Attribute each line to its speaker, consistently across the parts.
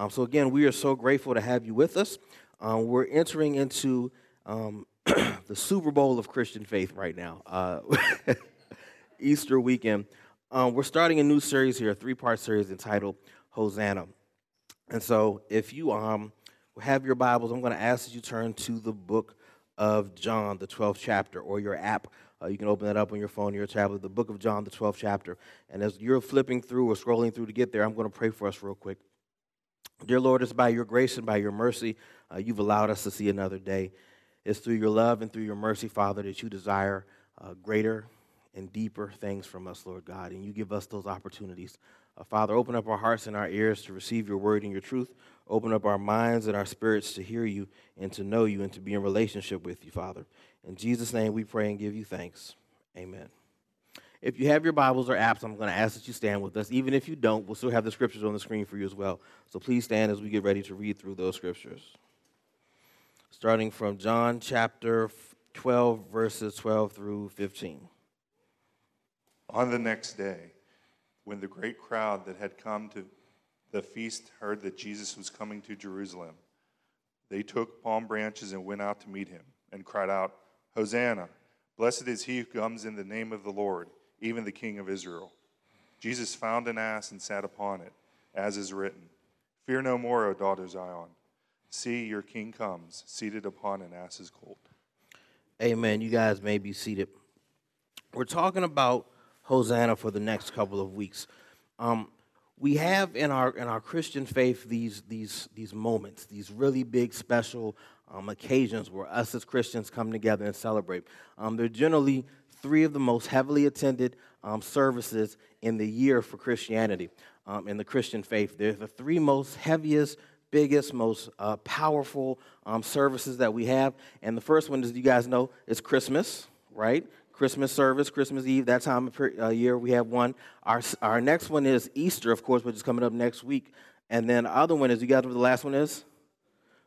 Speaker 1: Um, so, again, we are so grateful to have you with us. Um, we're entering into um, the Super Bowl of Christian faith right now, uh, Easter weekend. Um, we're starting a new series here, a three part series entitled Hosanna. And so, if you um, have your Bibles, I'm going to ask that you turn to the book of John, the 12th chapter, or your app. Uh, you can open that up on your phone your tablet, the book of John, the 12th chapter. And as you're flipping through or scrolling through to get there, I'm going to pray for us real quick. Dear Lord, it's by your grace and by your mercy uh, you've allowed us to see another day. It's through your love and through your mercy, Father, that you desire uh, greater and deeper things from us, Lord God, and you give us those opportunities. Uh, Father, open up our hearts and our ears to receive your word and your truth. Open up our minds and our spirits to hear you and to know you and to be in relationship with you, Father. In Jesus' name we pray and give you thanks. Amen. If you have your Bibles or apps, I'm going to ask that you stand with us. Even if you don't, we'll still have the scriptures on the screen for you as well. So please stand as we get ready to read through those scriptures. Starting from John chapter 12, verses 12 through 15.
Speaker 2: On the next day, when the great crowd that had come to the feast heard that Jesus was coming to Jerusalem, they took palm branches and went out to meet him and cried out, Hosanna! Blessed is he who comes in the name of the Lord even the King of Israel. Jesus found an ass and sat upon it, as is written Fear no more, O daughter Zion. See, your king comes, seated upon an ass's colt.
Speaker 1: Amen. You guys may be seated. We're talking about Hosanna for the next couple of weeks. Um, we have in our in our Christian faith these these these moments, these really big special um, occasions where us as Christians come together and celebrate. Um, they're generally three of the most heavily attended um, services in the year for Christianity, um, in the Christian faith. They're the three most heaviest, biggest, most uh, powerful um, services that we have. And the first one, as you guys know, is Christmas, right? Christmas service, Christmas Eve, that time of uh, year, we have one. Our, our next one is Easter, of course, which is coming up next week. And then the other one is, you guys know the last one is?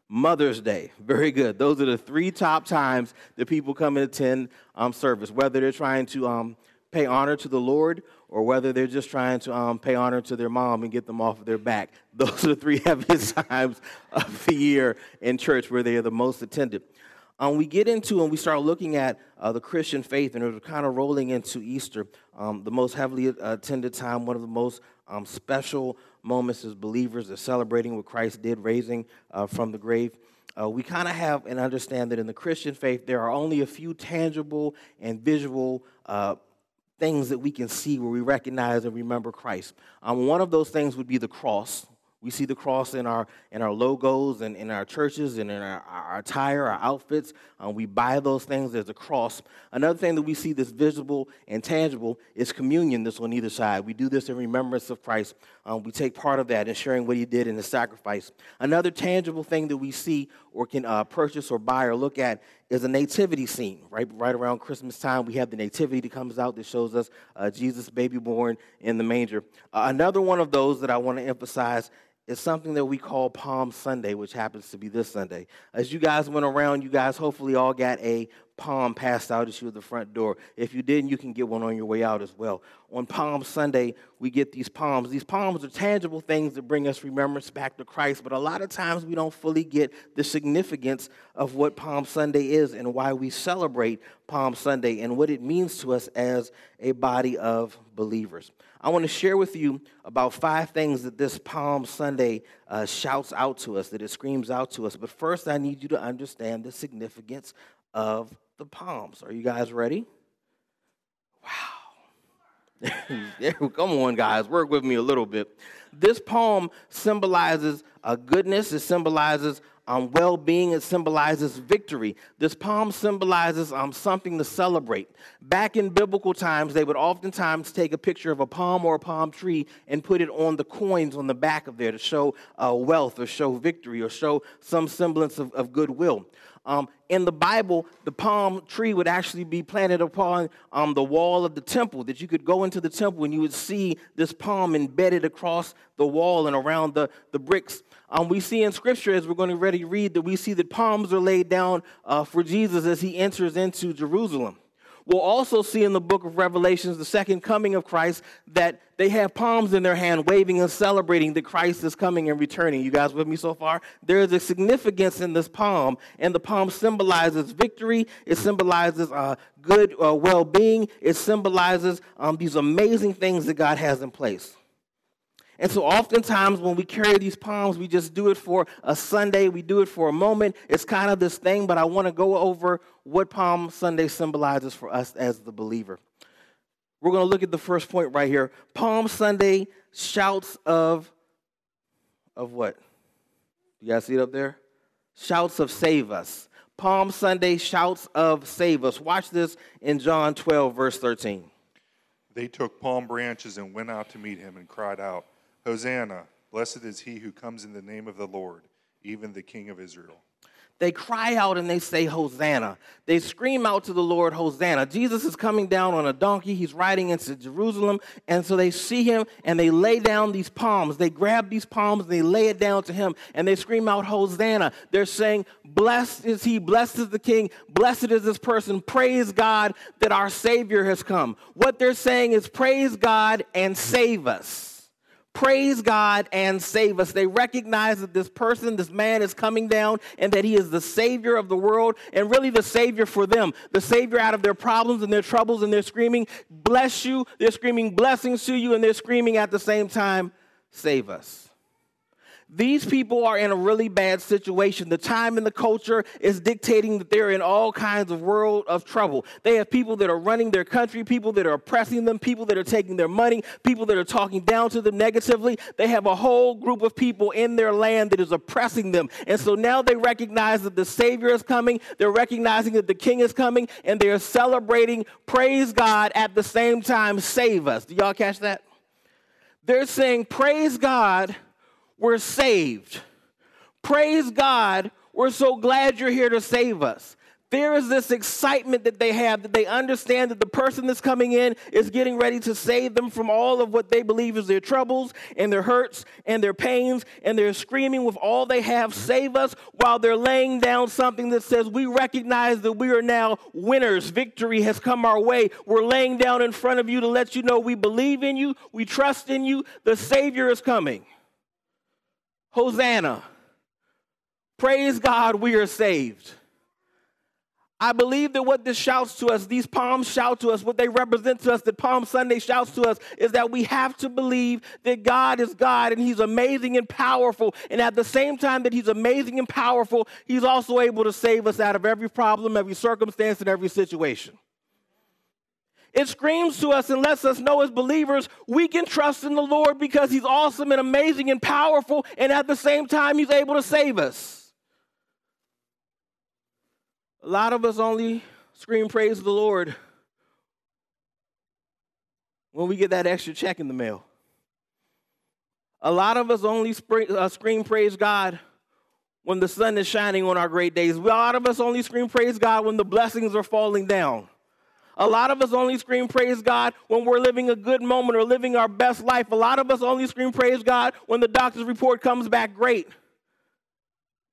Speaker 1: Mother's Day. Very good. Those are the three top times that people come and attend um, service, whether they're trying to um, pay honor to the Lord or whether they're just trying to um, pay honor to their mom and get them off of their back. Those are the three heaviest times of the year in church where they are the most attended. Um, we get into and we start looking at uh, the Christian faith, and we're kind of rolling into Easter, um, the most heavily attended time, one of the most um, special moments as believers are celebrating what Christ did, raising uh, from the grave. Uh, we kind of have and understand that in the Christian faith, there are only a few tangible and visual uh, things that we can see where we recognize and remember Christ. Um, one of those things would be the cross, we see the cross in our in our logos and in our churches and in our, our attire, our outfits. Um, we buy those things. There's a cross. Another thing that we see that's visible and tangible is communion. This on either side. We do this in remembrance of Christ. Um, we take part of that in sharing what He did in the sacrifice. Another tangible thing that we see or can uh, purchase or buy or look at is a nativity scene. Right, right around Christmas time, we have the nativity that comes out that shows us uh, Jesus, baby born in the manger. Uh, another one of those that I want to emphasize is something that we call Palm Sunday, which happens to be this Sunday. As you guys went around, you guys hopefully all got a palm passed out at you at the front door. If you didn't, you can get one on your way out as well. On Palm Sunday, we get these palms. These palms are tangible things that bring us remembrance back to Christ, but a lot of times we don't fully get the significance of what Palm Sunday is and why we celebrate Palm Sunday and what it means to us as a body of believers. I want to share with you about five things that this Palm Sunday uh, shouts out to us, that it screams out to us. But first, I need you to understand the significance of the palms. Are you guys ready? Wow. Come on, guys, work with me a little bit. This palm symbolizes a goodness, it symbolizes um, well being, it symbolizes victory. This palm symbolizes um, something to celebrate. Back in biblical times, they would oftentimes take a picture of a palm or a palm tree and put it on the coins on the back of there to show uh, wealth or show victory or show some semblance of, of goodwill. Um, in the Bible, the palm tree would actually be planted upon um, the wall of the temple, that you could go into the temple and you would see this palm embedded across the wall and around the, the bricks. Um, we see in Scripture, as we're going to ready read, that we see that palms are laid down uh, for Jesus as he enters into Jerusalem. We'll also see in the book of Revelations, the second coming of Christ, that they have palms in their hand, waving and celebrating that Christ is coming and returning. You guys with me so far? There is a significance in this palm, and the palm symbolizes victory. It symbolizes uh, good uh, well being. It symbolizes um, these amazing things that God has in place. And so, oftentimes, when we carry these palms, we just do it for a Sunday, we do it for a moment. It's kind of this thing, but I want to go over what Palm Sunday symbolizes for us as the believer. We're going to look at the first point right here. Palm Sunday shouts of of what? You guys see it up there? Shouts of save us. Palm Sunday shouts of save us. Watch this in John 12, verse 13.
Speaker 2: They took palm branches and went out to meet him and cried out, Hosanna, blessed is he who comes in the name of the Lord, even the King of Israel.
Speaker 1: They cry out and they say, Hosanna. They scream out to the Lord, Hosanna. Jesus is coming down on a donkey. He's riding into Jerusalem. And so they see him and they lay down these palms. They grab these palms, and they lay it down to him, and they scream out, Hosanna. They're saying, Blessed is he, blessed is the king, blessed is this person. Praise God that our Savior has come. What they're saying is, Praise God and save us praise God and save us. They recognize that this person, this man is coming down and that he is the savior of the world and really the savior for them, the savior out of their problems and their troubles and they're screaming, bless you. They're screaming blessings to you and they're screaming at the same time, save us. These people are in a really bad situation. The time and the culture is dictating that they're in all kinds of world of trouble. They have people that are running their country, people that are oppressing them, people that are taking their money, people that are talking down to them negatively. They have a whole group of people in their land that is oppressing them. And so now they recognize that the Savior is coming, they're recognizing that the King is coming, and they are celebrating, praise God, at the same time, save us. Do y'all catch that? They're saying, praise God we're saved. Praise God, we're so glad you're here to save us. There is this excitement that they have that they understand that the person that's coming in is getting ready to save them from all of what they believe is their troubles and their hurts and their pains, and they're screaming with all they have, Save us, while they're laying down something that says, We recognize that we are now winners. Victory has come our way. We're laying down in front of you to let you know we believe in you, we trust in you, the Savior is coming. Hosanna. Praise God, we are saved. I believe that what this shouts to us, these palms shout to us, what they represent to us, that Palm Sunday shouts to us, is that we have to believe that God is God and He's amazing and powerful. And at the same time that He's amazing and powerful, He's also able to save us out of every problem, every circumstance, and every situation. It screams to us and lets us know as believers we can trust in the Lord because He's awesome and amazing and powerful, and at the same time, He's able to save us. A lot of us only scream praise the Lord when we get that extra check in the mail. A lot of us only uh, scream praise God when the sun is shining on our great days. A lot of us only scream praise God when the blessings are falling down. A lot of us only scream praise God when we're living a good moment or living our best life. A lot of us only scream praise God when the doctor's report comes back great.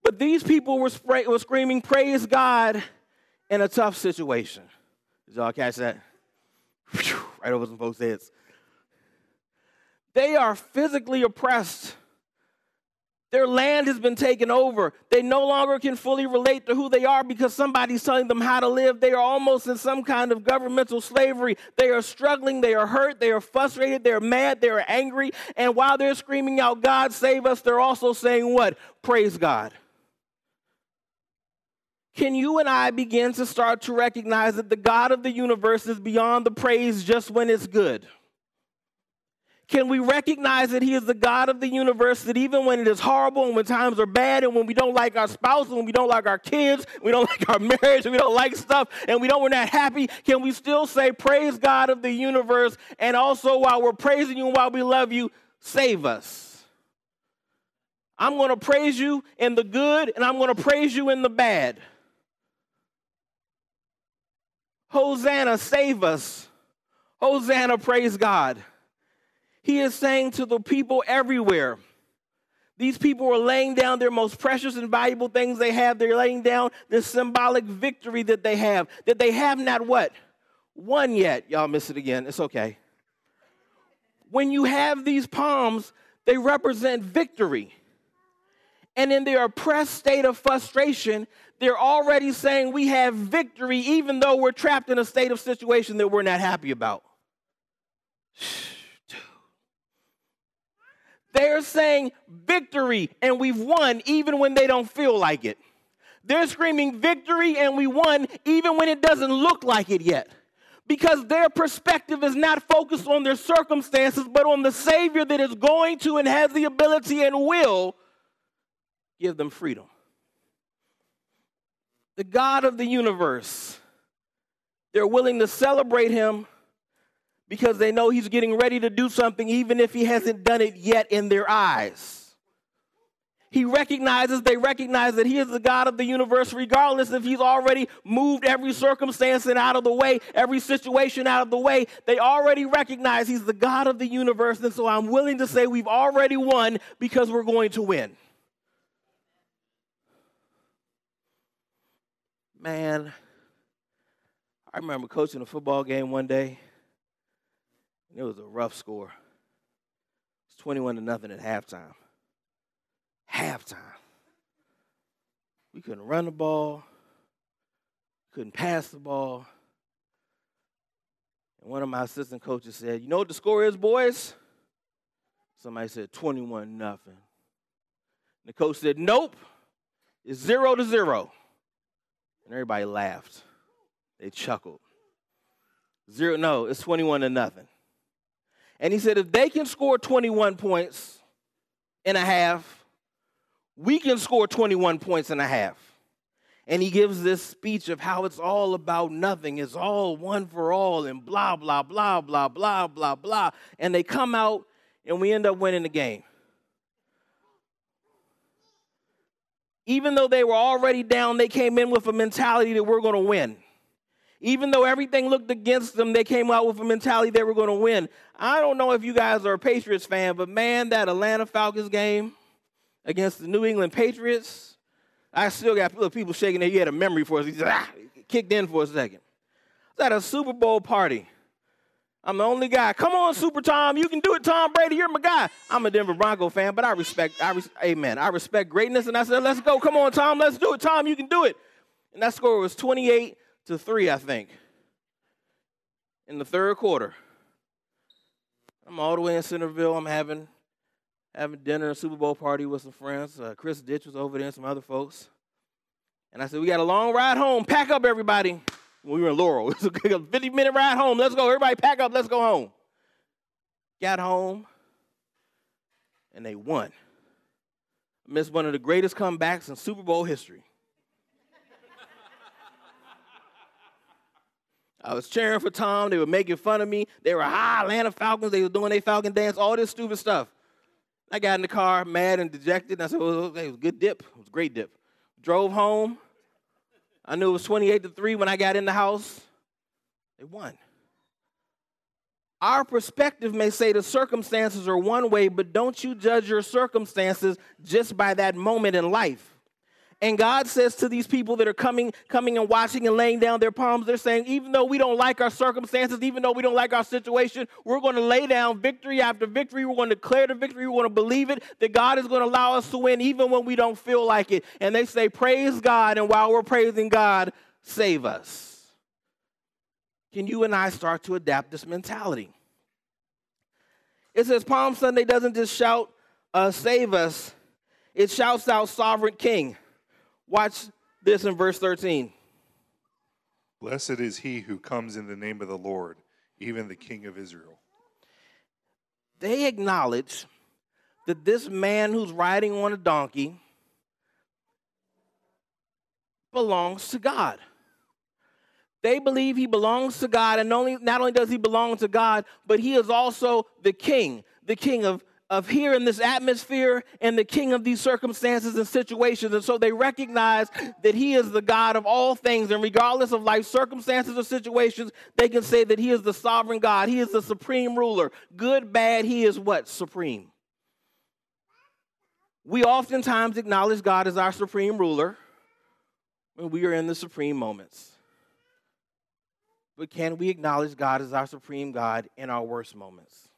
Speaker 1: But these people were, spray, were screaming praise God in a tough situation. Did y'all catch that? right over some folks' heads. They are physically oppressed their land has been taken over. They no longer can fully relate to who they are because somebody's telling them how to live. They are almost in some kind of governmental slavery. They are struggling. They are hurt. They are frustrated. They're mad. They are angry. And while they're screaming out, God save us, they're also saying what? Praise God. Can you and I begin to start to recognize that the God of the universe is beyond the praise just when it's good? Can we recognize that He is the God of the universe, that even when it is horrible and when times are bad and when we don't like our spouse and when we don't like our kids, we don't like our marriage we don't like stuff and we don't, we're not happy, can we still say, Praise God of the universe? And also, while we're praising you and while we love you, save us. I'm going to praise you in the good and I'm going to praise you in the bad. Hosanna, save us. Hosanna, praise God. He is saying to the people everywhere, these people are laying down their most precious and valuable things they have. They're laying down this symbolic victory that they have. That they have not what? won yet. Y'all miss it again. It's okay. When you have these palms, they represent victory. And in their oppressed state of frustration, they're already saying we have victory, even though we're trapped in a state of situation that we're not happy about. They're saying victory and we've won even when they don't feel like it. They're screaming victory and we won even when it doesn't look like it yet. Because their perspective is not focused on their circumstances, but on the Savior that is going to and has the ability and will give them freedom. The God of the universe, they're willing to celebrate Him because they know he's getting ready to do something, even if he hasn't done it yet in their eyes. He recognizes, they recognize that he is the God of the universe, regardless if he's already moved every circumstance and out of the way, every situation out of the way. They already recognize he's the God of the universe. And so I'm willing to say we've already won because we're going to win. Man, I remember coaching a football game one day it was a rough score. It's 21 to nothing at halftime. Halftime. We couldn't run the ball, couldn't pass the ball. And one of my assistant coaches said, You know what the score is, boys? Somebody said 21 nothing. And the coach said, Nope, it's zero to zero. And everybody laughed. They chuckled. Zero, no, it's 21 to nothing. And he said, if they can score 21 points and a half, we can score 21 points and a half. And he gives this speech of how it's all about nothing, it's all one for all, and blah, blah, blah, blah, blah, blah, blah. And they come out and we end up winning the game. Even though they were already down, they came in with a mentality that we're going to win. Even though everything looked against them, they came out with a mentality they were going to win. I don't know if you guys are a Patriots fan, but man, that Atlanta Falcons game against the New England Patriots, I still got people shaking their head a memory for us. He ah, kicked in for a second. It's at a Super Bowl party. I'm the only guy. Come on, Super Tom. You can do it, Tom Brady. You're my guy. I'm a Denver Bronco fan, but I respect, I res- amen. I respect greatness. And I said, let's go. Come on, Tom. Let's do it. Tom, you can do it. And that score was 28 to three, I think, in the third quarter. I'm all the way in Centerville. I'm having having dinner, a Super Bowl party with some friends. Uh, Chris Ditch was over there and some other folks. And I said, We got a long ride home. Pack up, everybody. We were in Laurel. It was a 50 minute ride home. Let's go. Everybody pack up. Let's go home. Got home, and they won. Missed one of the greatest comebacks in Super Bowl history. I was cheering for Tom. They were making fun of me. They were high Atlanta Falcons. They were doing their Falcon dance, all this stupid stuff. I got in the car, mad and dejected. And I said, well, it was a good dip. It was a great dip. Drove home. I knew it was 28 to 3 when I got in the house. They won. Our perspective may say the circumstances are one way, but don't you judge your circumstances just by that moment in life. And God says to these people that are coming, coming and watching and laying down their palms, they're saying, even though we don't like our circumstances, even though we don't like our situation, we're going to lay down victory after victory. We're going to declare the victory. We're going to believe it that God is going to allow us to win even when we don't feel like it. And they say, Praise God. And while we're praising God, save us. Can you and I start to adapt this mentality? It says Palm Sunday doesn't just shout, uh, Save us, it shouts out Sovereign King. Watch this in verse 13.
Speaker 2: Blessed is he who comes in the name of the Lord, even the King of Israel.
Speaker 1: They acknowledge that this man who's riding on a donkey belongs to God. They believe he belongs to God, and only, not only does he belong to God, but he is also the king, the king of of here in this atmosphere and the king of these circumstances and situations. And so they recognize that he is the God of all things. And regardless of life circumstances or situations, they can say that he is the sovereign God. He is the supreme ruler. Good, bad, he is what? Supreme. We oftentimes acknowledge God as our supreme ruler when we are in the supreme moments. but can we acknowledge God as our supreme God in our worst moments?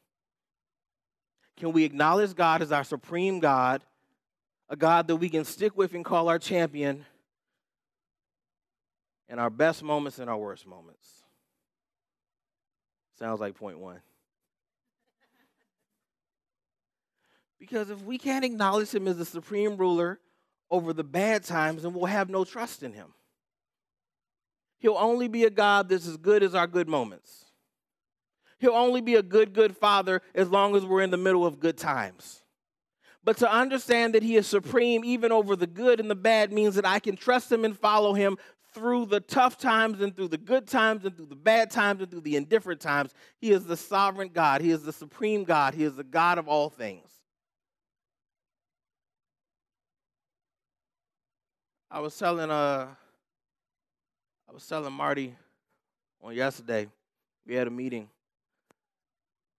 Speaker 1: Can we acknowledge God as our supreme God, a God that we can stick with and call our champion in our best moments and our worst moments? Sounds like point one. Because if we can't acknowledge him as the supreme ruler over the bad times, then we'll have no trust in him. He'll only be a God that's as good as our good moments. He'll only be a good, good father as long as we're in the middle of good times. But to understand that he is supreme even over the good and the bad means that I can trust him and follow him through the tough times and through the good times and through the bad times and through the indifferent times. He is the sovereign God. He is the supreme God. He is the God of all things. I was telling uh I was telling Marty on yesterday. We had a meeting.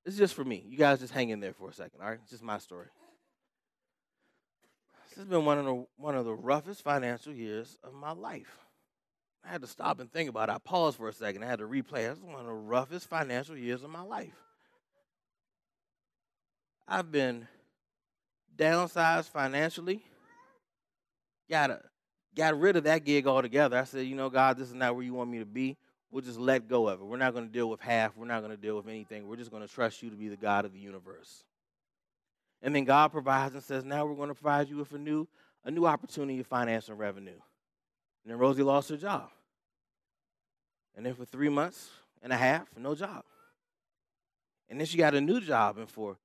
Speaker 1: This is just for me. You guys just hang in there for a second, all right? It's just my story. This has been one of the one of the roughest financial years of my life. I had to stop and think about it. I paused for a second. I had to replay. This is one of the roughest financial years of my life. I've been downsized financially. Got a got rid of that gig altogether. I said, you know, God, this is not where you want me to be. We'll just let go of it. We're not going to deal with half. We're not going to deal with anything. We're just going to trust you to be the God of the universe. And then God provides and says, now we're going to provide you with a new, a new opportunity of finance and revenue. And then Rosie lost her job. And then for three months and a half, no job. And then she got a new job, and for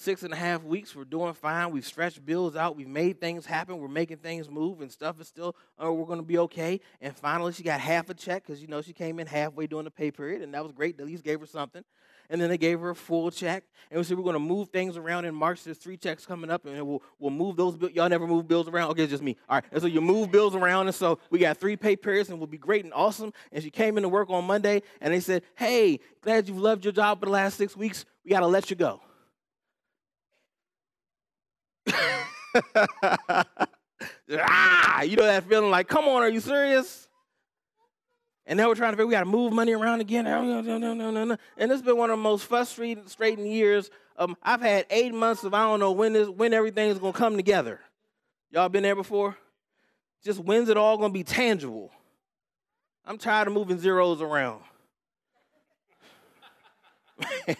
Speaker 1: six and a half weeks. We're doing fine. We've stretched bills out. We've made things happen. We're making things move, and stuff is still, oh, we're going to be okay. And finally, she got half a check because, you know, she came in halfway during the pay period, and that was great. At least gave her something. And then they gave her a full check. And we said, we're going to move things around in March. There's three checks coming up, and we'll, we'll move those bills. Y'all never move bills around? Okay, it's just me. All right. And so you move bills around, and so we got three pay periods, and we'll be great and awesome. And she came into work on Monday, and they said, hey, glad you've loved your job for the last six weeks. We got to let you go. Ah, you know that feeling like, come on, are you serious? And now we're trying to figure we got to move money around again. And it's been one of the most frustrating years. Um, I've had eight months of I don't know when this when everything's gonna come together. Y'all been there before? Just when's it all gonna be tangible? I'm tired of moving zeros around.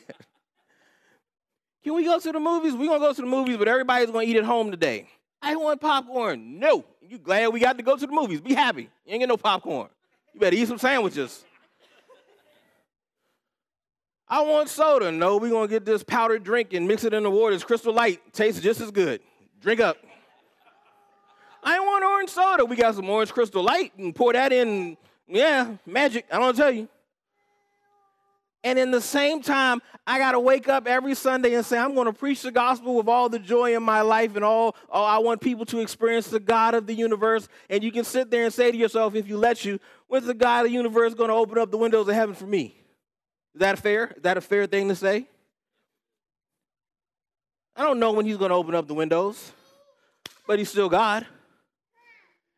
Speaker 1: Can we go to the movies? We're going to go to the movies, but everybody's going to eat at home today. I want popcorn. No. You glad we got to go to the movies. Be happy. You ain't get no popcorn. You better eat some sandwiches. I want soda. No, we're going to get this powdered drink and mix it in the water. It's crystal light. Tastes just as good. Drink up. I want orange soda. We got some orange crystal light and pour that in. Yeah, magic. I don't tell you. And in the same time, I got to wake up every Sunday and say, I'm going to preach the gospel with all the joy in my life and all, all, I want people to experience the God of the universe. And you can sit there and say to yourself, if you let you, when's the God of the universe going to open up the windows of heaven for me? Is that fair? Is that a fair thing to say? I don't know when he's going to open up the windows, but he's still God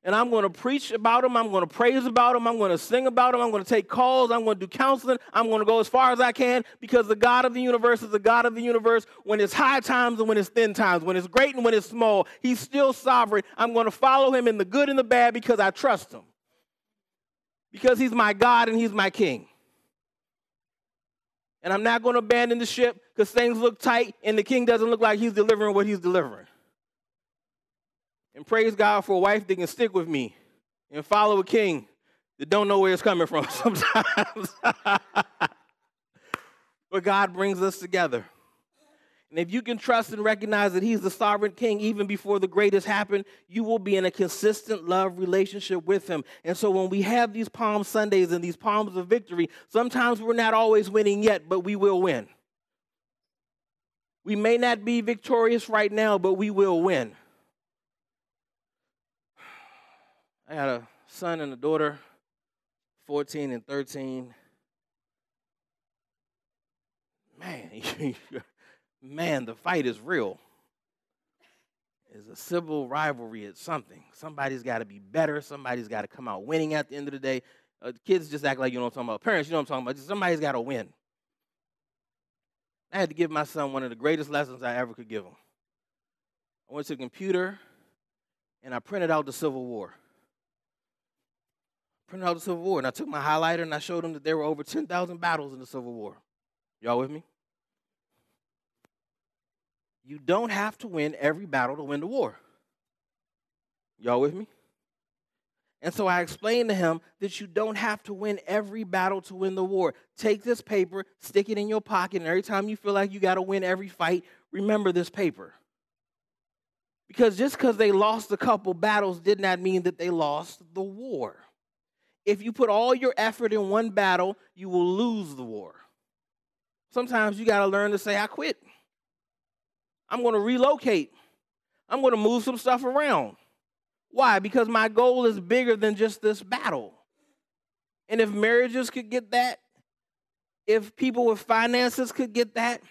Speaker 1: and I'm going to preach about him. I'm going to praise about him. I'm going to sing about him. I'm going to take calls. I'm going to do counseling. I'm going to go as far as I can because the God of the universe is the God of the universe when it's high times and when it's thin times, when it's great and when it's small. He's still sovereign. I'm going to follow him in the good and the bad because I trust him. Because he's my God and he's my king. And I'm not going to abandon the ship because things look tight and the king doesn't look like he's delivering what he's delivering and praise God for a wife that can stick with me and follow a king that don't know where it's coming from sometimes. but God brings us together. And if you can trust and recognize that He's the sovereign king even before the greatest happened, you will be in a consistent love relationship with Him. And so when we have these Palm Sundays and these Palms of Victory, sometimes we're not always winning yet, but we will win. We may not be victorious right now, but we will win. I had a son and a daughter, 14 and 13. Man, man, the fight is real. It's a civil rivalry. It's something. Somebody's got to be better. Somebody's got to come out winning at the end of the day. Uh, kids just act like you know what I'm talking about. Parents, you know what I'm talking about. Just somebody's got to win. I had to give my son one of the greatest lessons I ever could give him. I went to the computer and I printed out the Civil War. Printed out the Civil War, and I took my highlighter and I showed him that there were over 10,000 battles in the Civil War. Y'all with me? You don't have to win every battle to win the war. Y'all with me? And so I explained to him that you don't have to win every battle to win the war. Take this paper, stick it in your pocket, and every time you feel like you got to win every fight, remember this paper. Because just because they lost a couple battles did not mean that they lost the war. If you put all your effort in one battle, you will lose the war. Sometimes you got to learn to say, I quit. I'm going to relocate. I'm going to move some stuff around. Why? Because my goal is bigger than just this battle. And if marriages could get that, if people with finances could get that,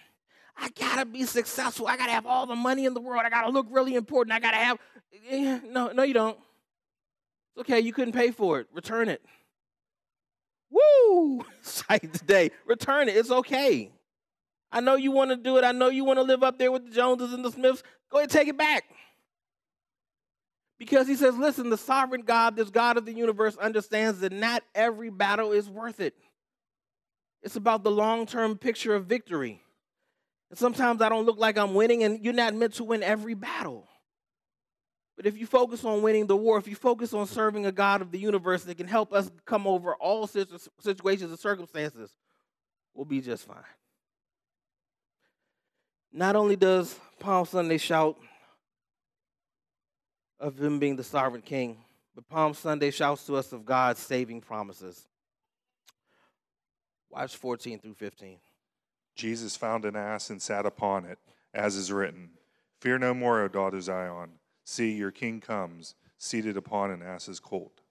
Speaker 1: I gotta be successful. I gotta have all the money in the world. I gotta look really important. I gotta have. Eh, no, no, you don't. It's okay. You couldn't pay for it. Return it. Woo! Sight today. Return it. It's okay. I know you want to do it. I know you want to live up there with the Joneses and the Smiths. Go ahead, take it back. Because he says, listen, the sovereign God, this God of the universe, understands that not every battle is worth it. It's about the long term picture of victory. And sometimes I don't look like I'm winning, and you're not meant to win every battle. But if you focus on winning the war, if you focus on serving a God of the universe that can help us come over all situations and circumstances, we'll be just fine. Not only does Palm Sunday shout, of him being the sovereign king. But Palm Sunday shouts to us of God's saving promises. Watch 14 through 15.
Speaker 2: Jesus found an ass and sat upon it, as is written Fear no more, O daughter Zion. See, your king comes, seated upon an ass's colt.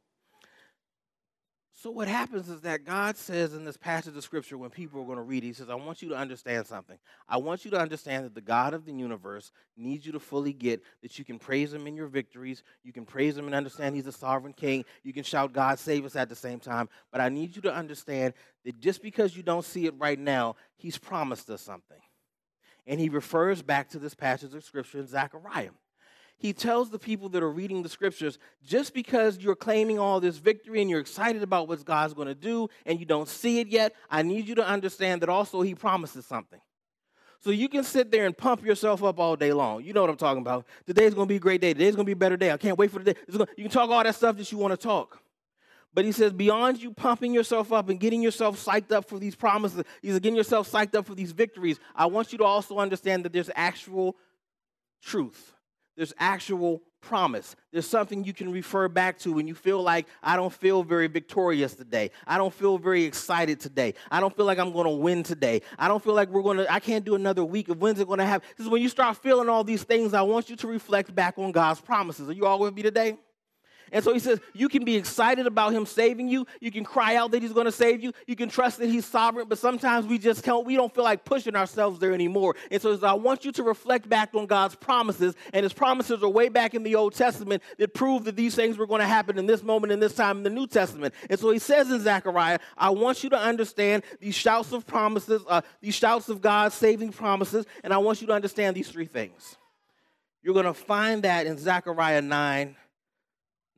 Speaker 1: So what happens is that God says in this passage of scripture when people are going to read it, he says, I want you to understand something. I want you to understand that the God of the universe needs you to fully get that you can praise him in your victories, you can praise him and understand he's a sovereign king, you can shout God save us at the same time, but I need you to understand that just because you don't see it right now, he's promised us something. And he refers back to this passage of scripture in Zechariah he tells the people that are reading the scriptures just because you're claiming all this victory and you're excited about what God's going to do and you don't see it yet, I need you to understand that also he promises something. So you can sit there and pump yourself up all day long. You know what I'm talking about. Today's going to be a great day. Today's going to be a better day. I can't wait for the day. You can talk all that stuff that you want to talk. But he says, beyond you pumping yourself up and getting yourself psyched up for these promises, he's getting yourself psyched up for these victories, I want you to also understand that there's actual truth there's actual promise. There's something you can refer back to when you feel like I don't feel very victorious today. I don't feel very excited today. I don't feel like I'm going to win today. I don't feel like we're going to I can't do another week of when's it going to happen. Is when you start feeling all these things, I want you to reflect back on God's promises. Are you all with me today? And so he says, you can be excited about him saving you. You can cry out that he's going to save you. You can trust that he's sovereign, but sometimes we just can't, we don't feel like pushing ourselves there anymore. And so I want you to reflect back on God's promises. And his promises are way back in the Old Testament that prove that these things were going to happen in this moment, in this time in the New Testament. And so he says in Zechariah, I want you to understand these shouts of promises, uh, these shouts of God's saving promises, and I want you to understand these three things. You're going to find that in Zechariah 9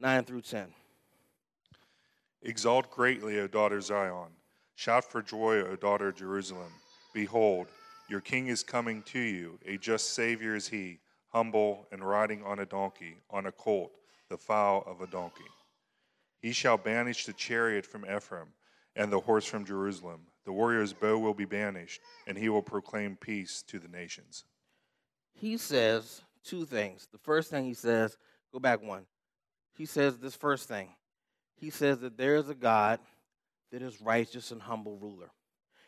Speaker 1: 9 through 10.
Speaker 2: Exalt greatly, O daughter Zion. Shout for joy, O daughter Jerusalem. Behold, your king is coming to you. A just Savior is he, humble and riding on a donkey, on a colt, the foal of a donkey. He shall banish the chariot from Ephraim and the horse from Jerusalem. The warrior's bow will be banished, and he will proclaim peace to the nations.
Speaker 1: He says two things. The first thing he says, go back one he says this first thing. He says that there is a God that is righteous and humble ruler.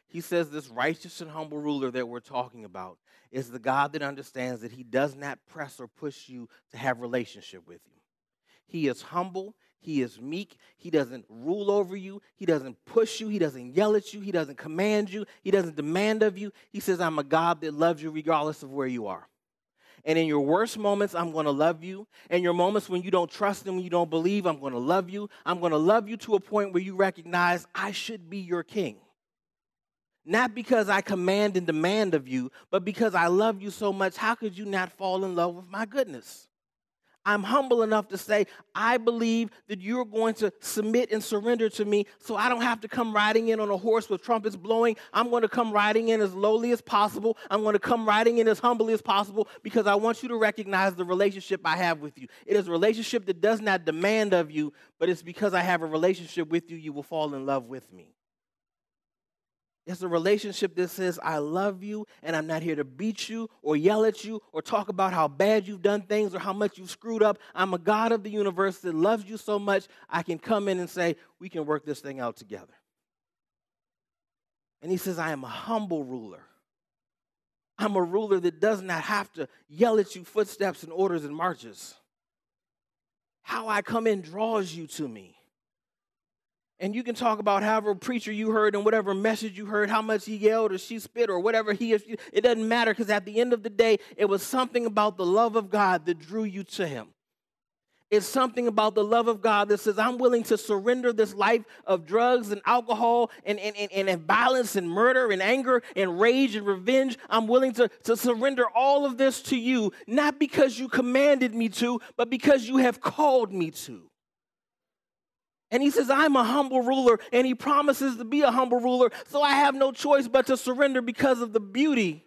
Speaker 1: He says this righteous and humble ruler that we're talking about is the God that understands that he does not press or push you to have relationship with you. He is humble, he is meek, he doesn't rule over you, he doesn't push you, he doesn't yell at you, he doesn't command you, he doesn't demand of you. He says I'm a God that loves you regardless of where you are. And in your worst moments, I'm going to love you. And your moments when you don't trust and when you don't believe, I'm going to love you. I'm going to love you to a point where you recognize I should be your king. Not because I command and demand of you, but because I love you so much. How could you not fall in love with my goodness? I'm humble enough to say, I believe that you're going to submit and surrender to me so I don't have to come riding in on a horse with trumpets blowing. I'm going to come riding in as lowly as possible. I'm going to come riding in as humbly as possible because I want you to recognize the relationship I have with you. It is a relationship that does not demand of you, but it's because I have a relationship with you, you will fall in love with me. It's a relationship that says, I love you and I'm not here to beat you or yell at you or talk about how bad you've done things or how much you've screwed up. I'm a God of the universe that loves you so much, I can come in and say, We can work this thing out together. And he says, I am a humble ruler. I'm a ruler that does not have to yell at you footsteps and orders and marches. How I come in draws you to me. And you can talk about however preacher you heard and whatever message you heard, how much he yelled or she spit or whatever he is. It doesn't matter because at the end of the day, it was something about the love of God that drew you to him. It's something about the love of God that says, I'm willing to surrender this life of drugs and alcohol and, and, and, and violence and murder and anger and rage and revenge. I'm willing to, to surrender all of this to you, not because you commanded me to, but because you have called me to. And he says, I'm a humble ruler, and he promises to be a humble ruler, so I have no choice but to surrender because of the beauty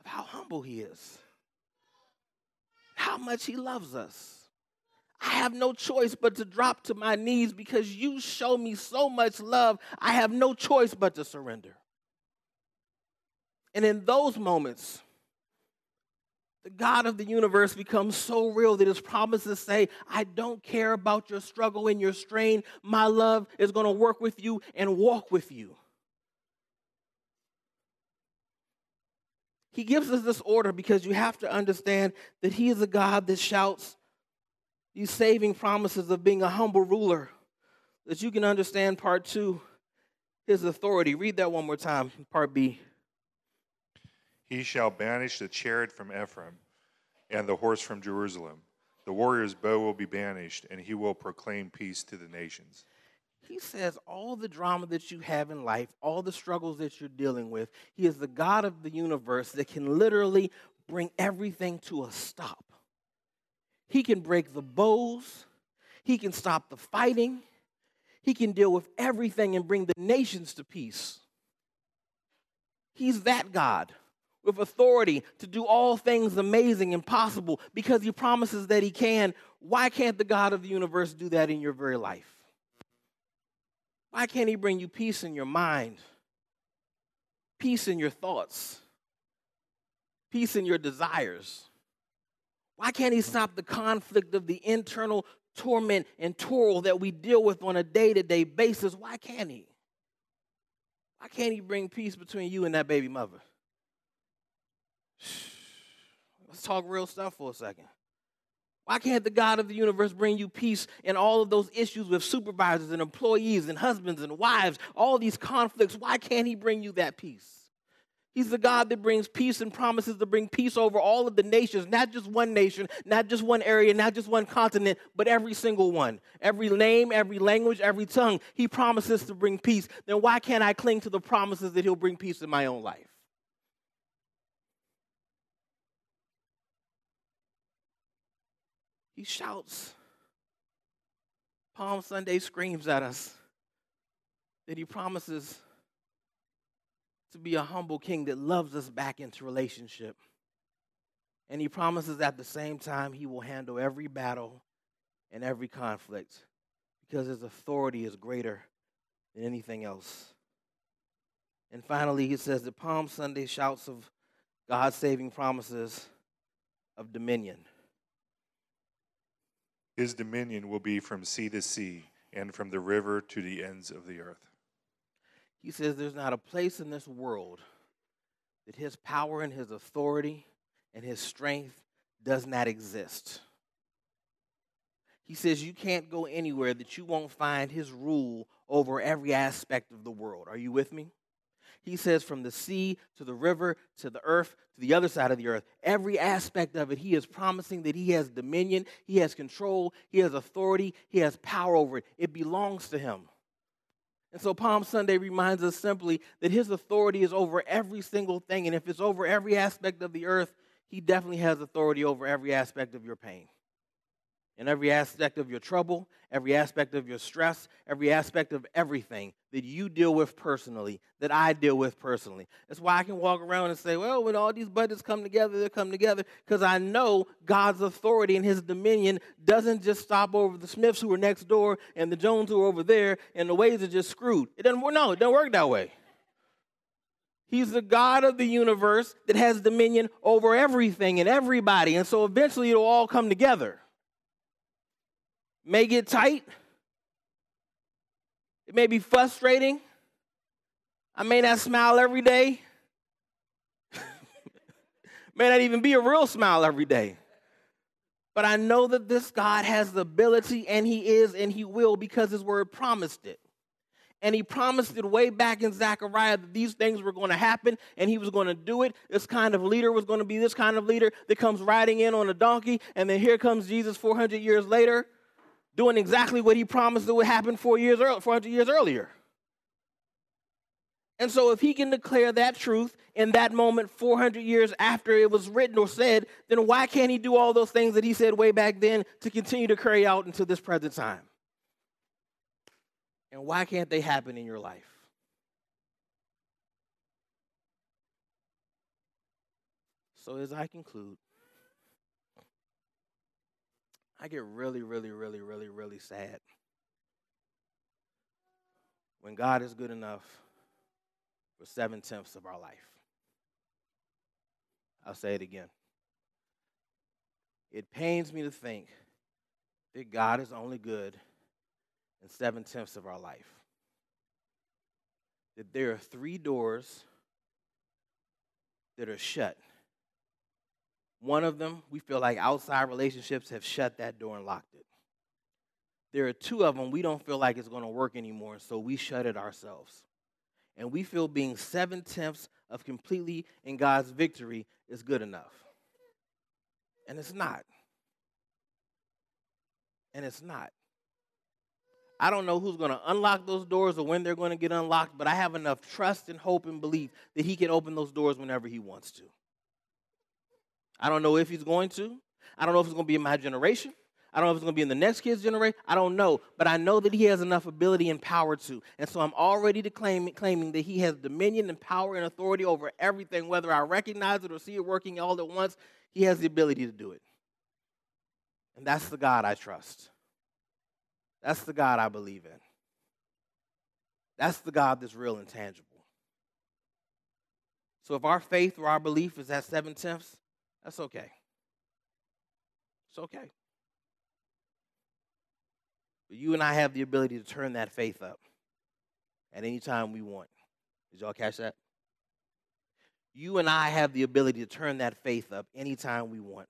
Speaker 1: of how humble he is, how much he loves us. I have no choice but to drop to my knees because you show me so much love. I have no choice but to surrender. And in those moments, the God of the universe becomes so real that his promises say, I don't care about your struggle and your strain. My love is going to work with you and walk with you. He gives us this order because you have to understand that he is a God that shouts these saving promises of being a humble ruler, that you can understand part two, his authority. Read that one more time, part B.
Speaker 2: He shall banish the chariot from Ephraim and the horse from Jerusalem. The warrior's bow will be banished, and he will proclaim peace to the nations.
Speaker 1: He says all the drama that you have in life, all the struggles that you're dealing with, he is the God of the universe that can literally bring everything to a stop. He can break the bows, he can stop the fighting, he can deal with everything and bring the nations to peace. He's that God with authority to do all things amazing and possible because he promises that he can. Why can't the God of the universe do that in your very life? Why can't he bring you peace in your mind, peace in your thoughts, peace in your desires? Why can't he stop the conflict of the internal torment and toil that we deal with on a day to day basis? Why can't he? Why can't he bring peace between you and that baby mother? Let's talk real stuff for a second. Why can't the God of the universe bring you peace in all of those issues with supervisors and employees and husbands and wives, all these conflicts? Why can't He bring you that peace? He's the God that brings peace and promises to bring peace over all of the nations, not just one nation, not just one area, not just one continent, but every single one. Every name, every language, every tongue. He promises to bring peace. Then why can't I cling to the promises that He'll bring peace in my own life? He shouts. Palm Sunday screams at us that he promises to be a humble king that loves us back into relationship. And he promises at the same time he will handle every battle and every conflict because his authority is greater than anything else. And finally, he says that Palm Sunday shouts of God's saving promises of dominion.
Speaker 2: His dominion will be from sea to sea and from the river to the ends of the earth.
Speaker 1: He says there's not a place in this world that his power and his authority and his strength does not exist. He says you can't go anywhere that you won't find his rule over every aspect of the world. Are you with me? He says from the sea to the river to the earth to the other side of the earth. Every aspect of it, he is promising that he has dominion, he has control, he has authority, he has power over it. It belongs to him. And so Palm Sunday reminds us simply that his authority is over every single thing. And if it's over every aspect of the earth, he definitely has authority over every aspect of your pain in every aspect of your trouble, every aspect of your stress, every aspect of everything that you deal with personally, that I deal with personally. That's why I can walk around and say, well, when all these budgets come together, they come together, because I know God's authority and his dominion doesn't just stop over the Smiths who are next door and the Jones who are over there, and the ways are just screwed. It doesn't work. No, it doesn't work that way. He's the God of the universe that has dominion over everything and everybody. And so eventually it'll all come together may get tight. It may be frustrating. I may not smile every day. may not even be a real smile every day. But I know that this God has the ability, and He is, and He will because His word promised it. And He promised it way back in Zechariah that these things were going to happen, and He was going to do it. This kind of leader was going to be this kind of leader that comes riding in on a donkey, and then here comes Jesus 400 years later doing exactly what he promised that would happen four years early, 400 years earlier. And so, if he can declare that truth in that moment 400 years after it was written or said, then why can't he do all those things that he said way back then to continue to carry out until this present time? And why can't they happen in your life? So, as I conclude, I get really, really, really, really, really sad when God is good enough for seven tenths of our life. I'll say it again. It pains me to think that God is only good in seven tenths of our life. That there are three doors that are shut one of them, we feel like outside relationships have shut that door and locked it. There are two of them we don't feel like it's going to work anymore, so we shut it ourselves. And we feel being seven tenths of completely in God's victory is good enough. And it's not. And it's not. I don't know who's going to unlock those doors or when they're going to get unlocked, but I have enough trust and hope and belief that He can open those doors whenever He wants to. I don't know if he's going to. I don't know if it's going to be in my generation. I don't know if it's going to be in the next kid's generation. I don't know. But I know that he has enough ability and power to. And so I'm already claiming, claiming that he has dominion and power and authority over everything, whether I recognize it or see it working all at once. He has the ability to do it. And that's the God I trust. That's the God I believe in. That's the God that's real and tangible. So if our faith or our belief is at seven tenths, that's okay. It's okay. But you and I have the ability to turn that faith up at any time we want. Did y'all catch that? You and I have the ability to turn that faith up anytime we want.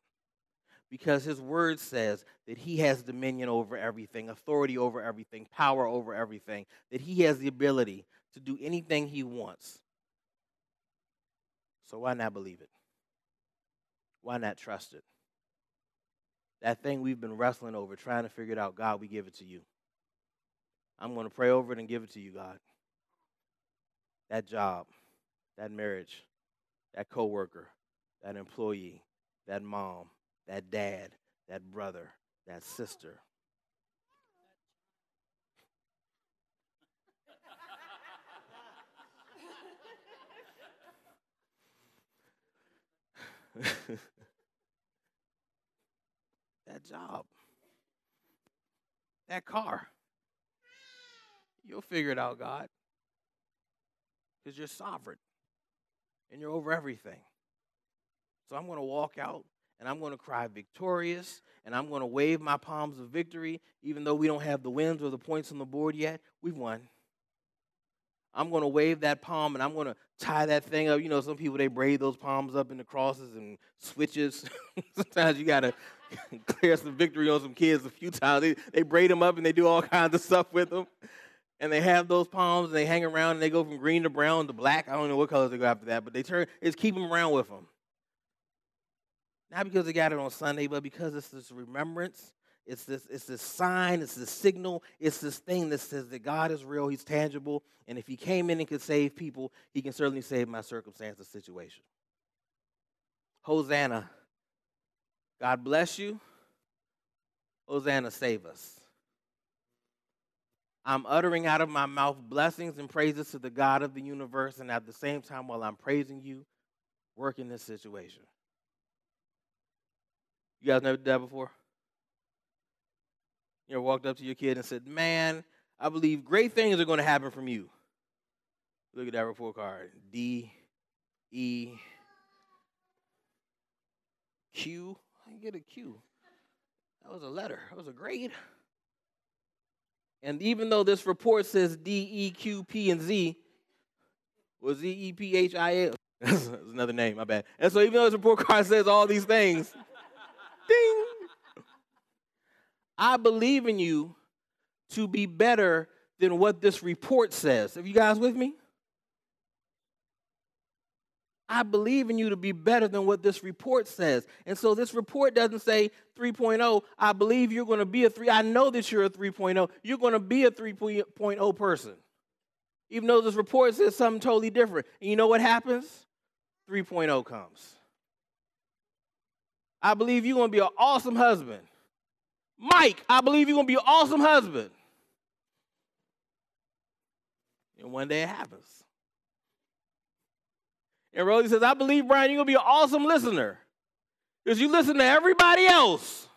Speaker 1: Because his word says that he has dominion over everything, authority over everything, power over everything, that he has the ability to do anything he wants. So why not believe it? Why not trust it? That thing we've been wrestling over, trying to figure it out, God, we give it to you. I'm going to pray over it and give it to you, God. That job, that marriage, that coworker, that employee, that mom, that dad, that brother, that sister. that job, that car. You'll figure it out, God. Because you're sovereign and you're over everything. So I'm going to walk out and I'm going to cry victorious and I'm going to wave my palms of victory, even though we don't have the wins or the points on the board yet. We've won. I'm going to wave that palm and I'm going to tie that thing up. You know, some people, they braid those palms up in the crosses and switches. Sometimes you got to clear some victory on some kids a few times. They, they braid them up and they do all kinds of stuff with them. and they have those palms and they hang around and they go from green to brown to black. I don't know what colors they go after that, but they turn. It's keep them around with them. Not because they got it on Sunday, but because it's this remembrance. It's this, it's this sign, it's this signal, it's this thing that says that God is real, He's tangible, and if He came in and could save people, He can certainly save my circumstance or situation. Hosanna. God bless you. Hosanna, save us. I'm uttering out of my mouth blessings and praises to the God of the universe, and at the same time, while I'm praising you, work in this situation. You guys never did that before? You ever walked up to your kid and said, Man, I believe great things are going to happen from you. Look at that report card. D, E, Q. I get a Q. That was a letter. That was a grade. And even though this report says D, E, Q, P, and Z, was Z, E, P, H, I, L. That's another name, my bad. And so even though this report card says all these things, I believe in you to be better than what this report says. Are you guys with me? I believe in you to be better than what this report says. And so this report doesn't say 3.0. I believe you're going to be a 3. I know that you're a 3.0. You're going to be a 3.0 person. Even though this report says something totally different. And you know what happens? 3.0 comes. I believe you're going to be an awesome husband. Mike, I believe you're going to be an awesome husband. And one day it happens. And Rosie says, I believe, Brian, you're going to be an awesome listener because you listen to everybody else.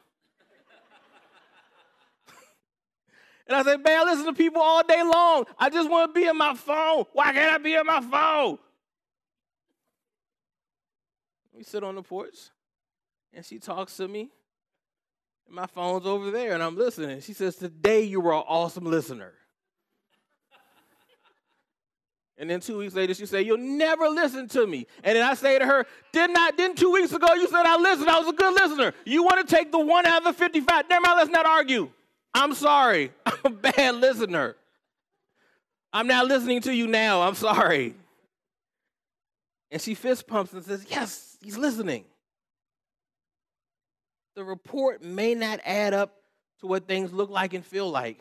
Speaker 1: and I said, man, I listen to people all day long. I just want to be on my phone. Why can't I be on my phone? We sit on the porch, and she talks to me. My phone's over there, and I'm listening. She says, Today you were an awesome listener. And then two weeks later, she said, You'll never listen to me. And then I say to her, Didn't I, didn't two weeks ago you said I listened? I was a good listener. You want to take the one out of the 55? Never mind, let's not argue. I'm sorry. I'm a bad listener. I'm not listening to you now. I'm sorry. And she fist pumps and says, Yes, he's listening. The report may not add up to what things look like and feel like,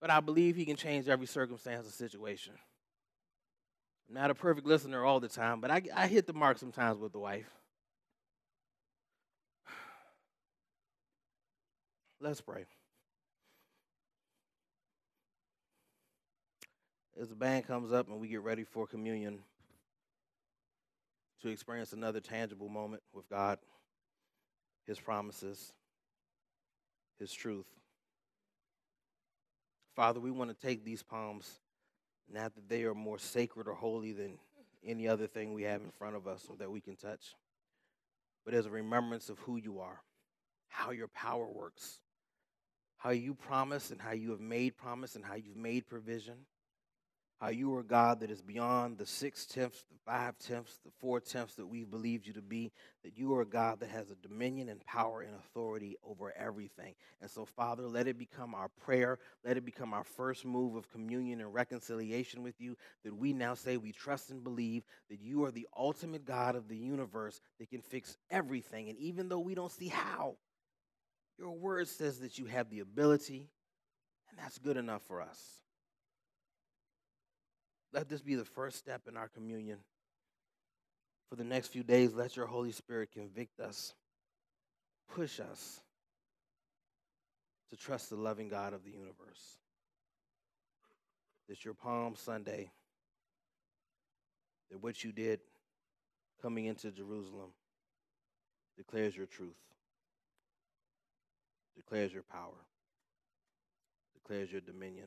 Speaker 1: but I believe he can change every circumstance or situation. I'm not a perfect listener all the time, but I, I hit the mark sometimes with the wife. Let's pray. As the band comes up and we get ready for communion to experience another tangible moment with God, His promises, His truth. Father, we want to take these palms not that they are more sacred or holy than any other thing we have in front of us or that we can touch, but as a remembrance of who you are, how your power works, how you promise and how you have made promise and how you've made provision how you are God that is beyond the six tenths, the five tenths, the four tenths that we've believed you to be, that you are a God that has a dominion and power and authority over everything. And so, Father, let it become our prayer. Let it become our first move of communion and reconciliation with you, that we now say we trust and believe that you are the ultimate God of the universe that can fix everything. And even though we don't see how, your word says that you have the ability, and that's good enough for us. Let this be the first step in our communion. For the next few days, let your Holy Spirit convict us, push us to trust the loving God of the universe. This your Palm Sunday, that what you did coming into Jerusalem declares your truth, declares your power, declares your dominion.